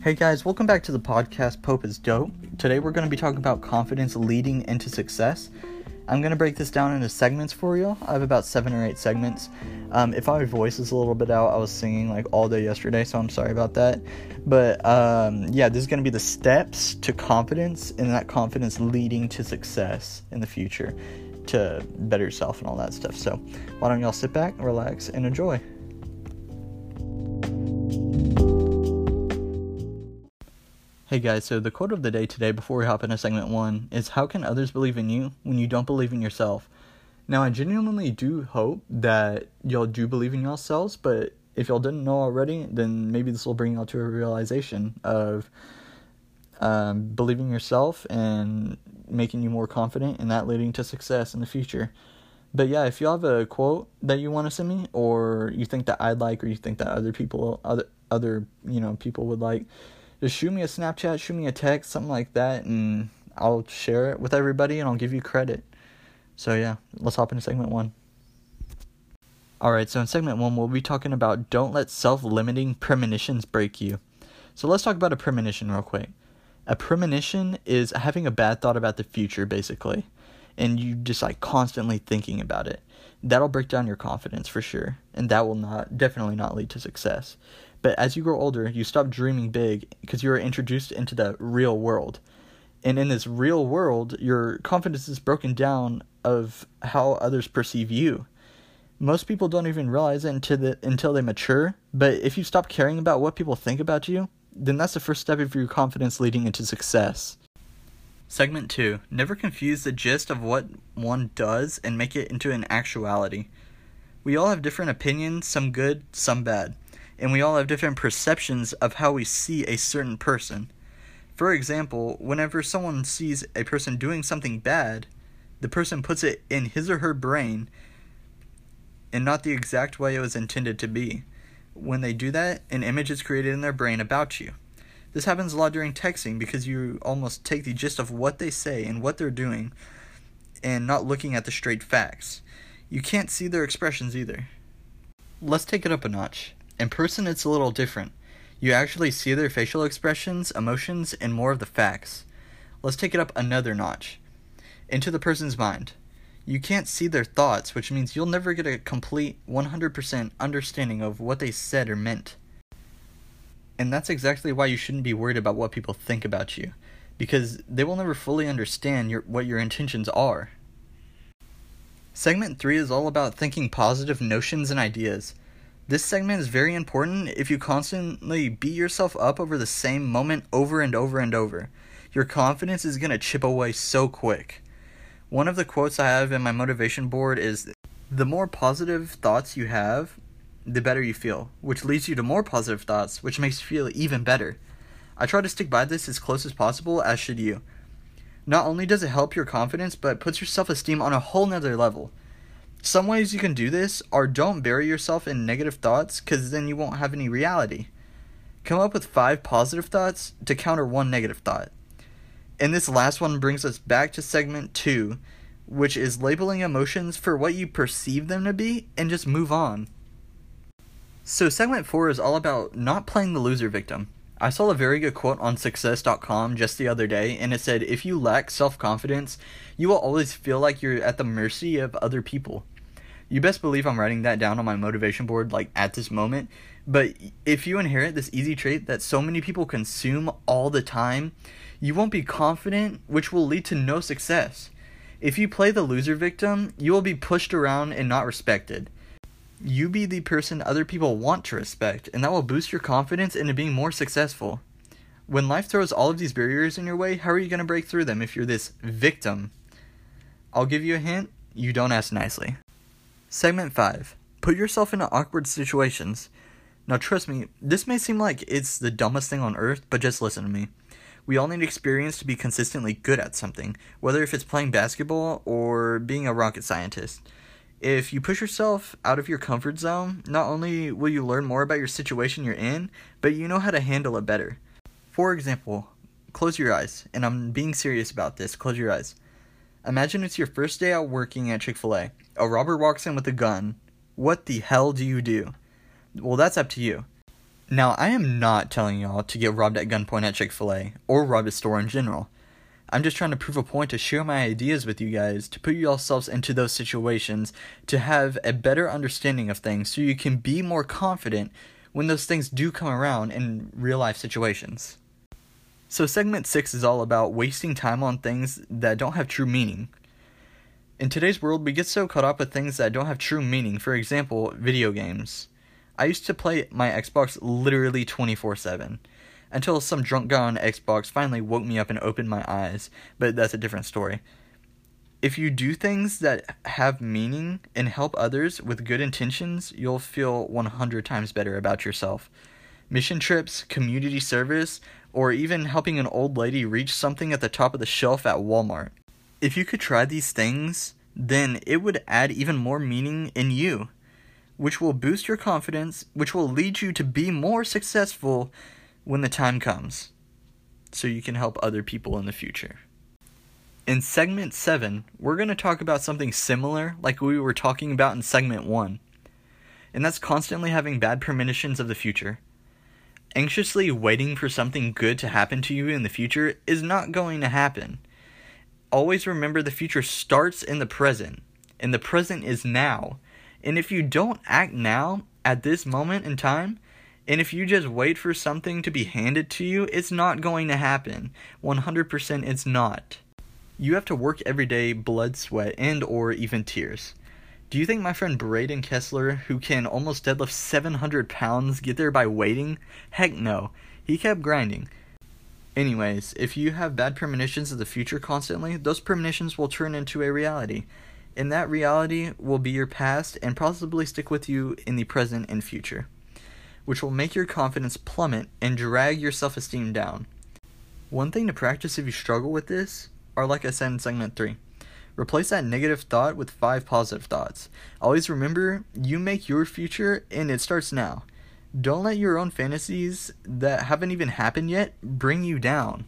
Hey guys, welcome back to the podcast Pope is Dope. Today we're going to be talking about confidence leading into success. I'm going to break this down into segments for you. I have about seven or eight segments. Um, if my voice is a little bit out, I was singing like all day yesterday, so I'm sorry about that. But um, yeah, this is going to be the steps to confidence and that confidence leading to success in the future to better yourself and all that stuff. So why don't y'all sit back, relax, and enjoy. Hey guys, so the quote of the day today before we hop into segment one is How can others believe in you when you don't believe in yourself? Now, I genuinely do hope that y'all do believe in yourselves, but if y'all didn't know already, then maybe this will bring y'all to a realization of um, believing yourself and making you more confident, and that leading to success in the future. But yeah, if you have a quote that you want to send me, or you think that I'd like, or you think that other people, other other you know people would like, just shoot me a Snapchat, shoot me a text, something like that, and I'll share it with everybody and I'll give you credit. So, yeah, let's hop into segment one. Alright, so in segment one, we'll be talking about don't let self limiting premonitions break you. So, let's talk about a premonition real quick. A premonition is having a bad thought about the future, basically, and you just like constantly thinking about it. That'll break down your confidence for sure, and that will not, definitely not lead to success. But as you grow older, you stop dreaming big because you are introduced into the real world. And in this real world, your confidence is broken down of how others perceive you. Most people don't even realize it until, the, until they mature, but if you stop caring about what people think about you, then that's the first step of your confidence leading into success. Segment 2 Never confuse the gist of what one does and make it into an actuality. We all have different opinions, some good, some bad and we all have different perceptions of how we see a certain person. For example, whenever someone sees a person doing something bad, the person puts it in his or her brain and not the exact way it was intended to be. When they do that, an image is created in their brain about you. This happens a lot during texting because you almost take the gist of what they say and what they're doing and not looking at the straight facts. You can't see their expressions either. Let's take it up a notch. In person, it's a little different. You actually see their facial expressions, emotions, and more of the facts. Let's take it up another notch. Into the person's mind. You can't see their thoughts, which means you'll never get a complete 100% understanding of what they said or meant. And that's exactly why you shouldn't be worried about what people think about you, because they will never fully understand your, what your intentions are. Segment 3 is all about thinking positive notions and ideas. This segment is very important if you constantly beat yourself up over the same moment over and over and over. Your confidence is going to chip away so quick. One of the quotes I have in my motivation board is The more positive thoughts you have, the better you feel, which leads you to more positive thoughts, which makes you feel even better. I try to stick by this as close as possible, as should you. Not only does it help your confidence, but it puts your self esteem on a whole nother level. Some ways you can do this are don't bury yourself in negative thoughts because then you won't have any reality. Come up with five positive thoughts to counter one negative thought. And this last one brings us back to segment two, which is labeling emotions for what you perceive them to be and just move on. So, segment four is all about not playing the loser victim. I saw a very good quote on success.com just the other day, and it said, If you lack self confidence, you will always feel like you're at the mercy of other people. You best believe I'm writing that down on my motivation board, like at this moment. But if you inherit this easy trait that so many people consume all the time, you won't be confident, which will lead to no success. If you play the loser victim, you will be pushed around and not respected you be the person other people want to respect, and that will boost your confidence into being more successful. When life throws all of these barriers in your way, how are you going to break through them if you're this victim? I'll give you a hint you don't ask nicely. Segment 5 Put yourself into awkward situations. Now, trust me, this may seem like it's the dumbest thing on earth, but just listen to me. We all need experience to be consistently good at something, whether if it's playing basketball or being a rocket scientist. If you push yourself out of your comfort zone, not only will you learn more about your situation you're in, but you know how to handle it better. For example, close your eyes, and I'm being serious about this. Close your eyes. Imagine it's your first day out working at Chick fil A. A robber walks in with a gun. What the hell do you do? Well, that's up to you. Now, I am not telling y'all to get robbed at gunpoint at Chick fil A or rob a store in general. I'm just trying to prove a point to share my ideas with you guys, to put yourselves into those situations, to have a better understanding of things so you can be more confident when those things do come around in real life situations. So, segment 6 is all about wasting time on things that don't have true meaning. In today's world, we get so caught up with things that don't have true meaning. For example, video games. I used to play my Xbox literally 24 7 until some drunk guy on Xbox finally woke me up and opened my eyes, but that's a different story. If you do things that have meaning and help others with good intentions, you'll feel 100 times better about yourself. Mission trips, community service, or even helping an old lady reach something at the top of the shelf at Walmart. If you could try these things, then it would add even more meaning in you, which will boost your confidence, which will lead you to be more successful when the time comes so you can help other people in the future. In segment 7, we're going to talk about something similar like we were talking about in segment 1, and that's constantly having bad premonitions of the future. Anxiously waiting for something good to happen to you in the future is not going to happen. Always remember the future starts in the present, and the present is now. And if you don't act now, at this moment in time, and if you just wait for something to be handed to you, it's not going to happen. 100% it's not. You have to work every day, blood, sweat, and or even tears. Do you think my friend Braden Kessler, who can almost deadlift 700 pounds, get there by waiting? Heck no. He kept grinding. Anyways, if you have bad premonitions of the future constantly, those premonitions will turn into a reality. And that reality will be your past and possibly stick with you in the present and future which will make your confidence plummet and drag your self esteem down. One thing to practice if you struggle with this are, like I said in segment 3, replace that negative thought with five positive thoughts. Always remember, you make your future and it starts now. Don't let your own fantasies that haven't even happened yet bring you down.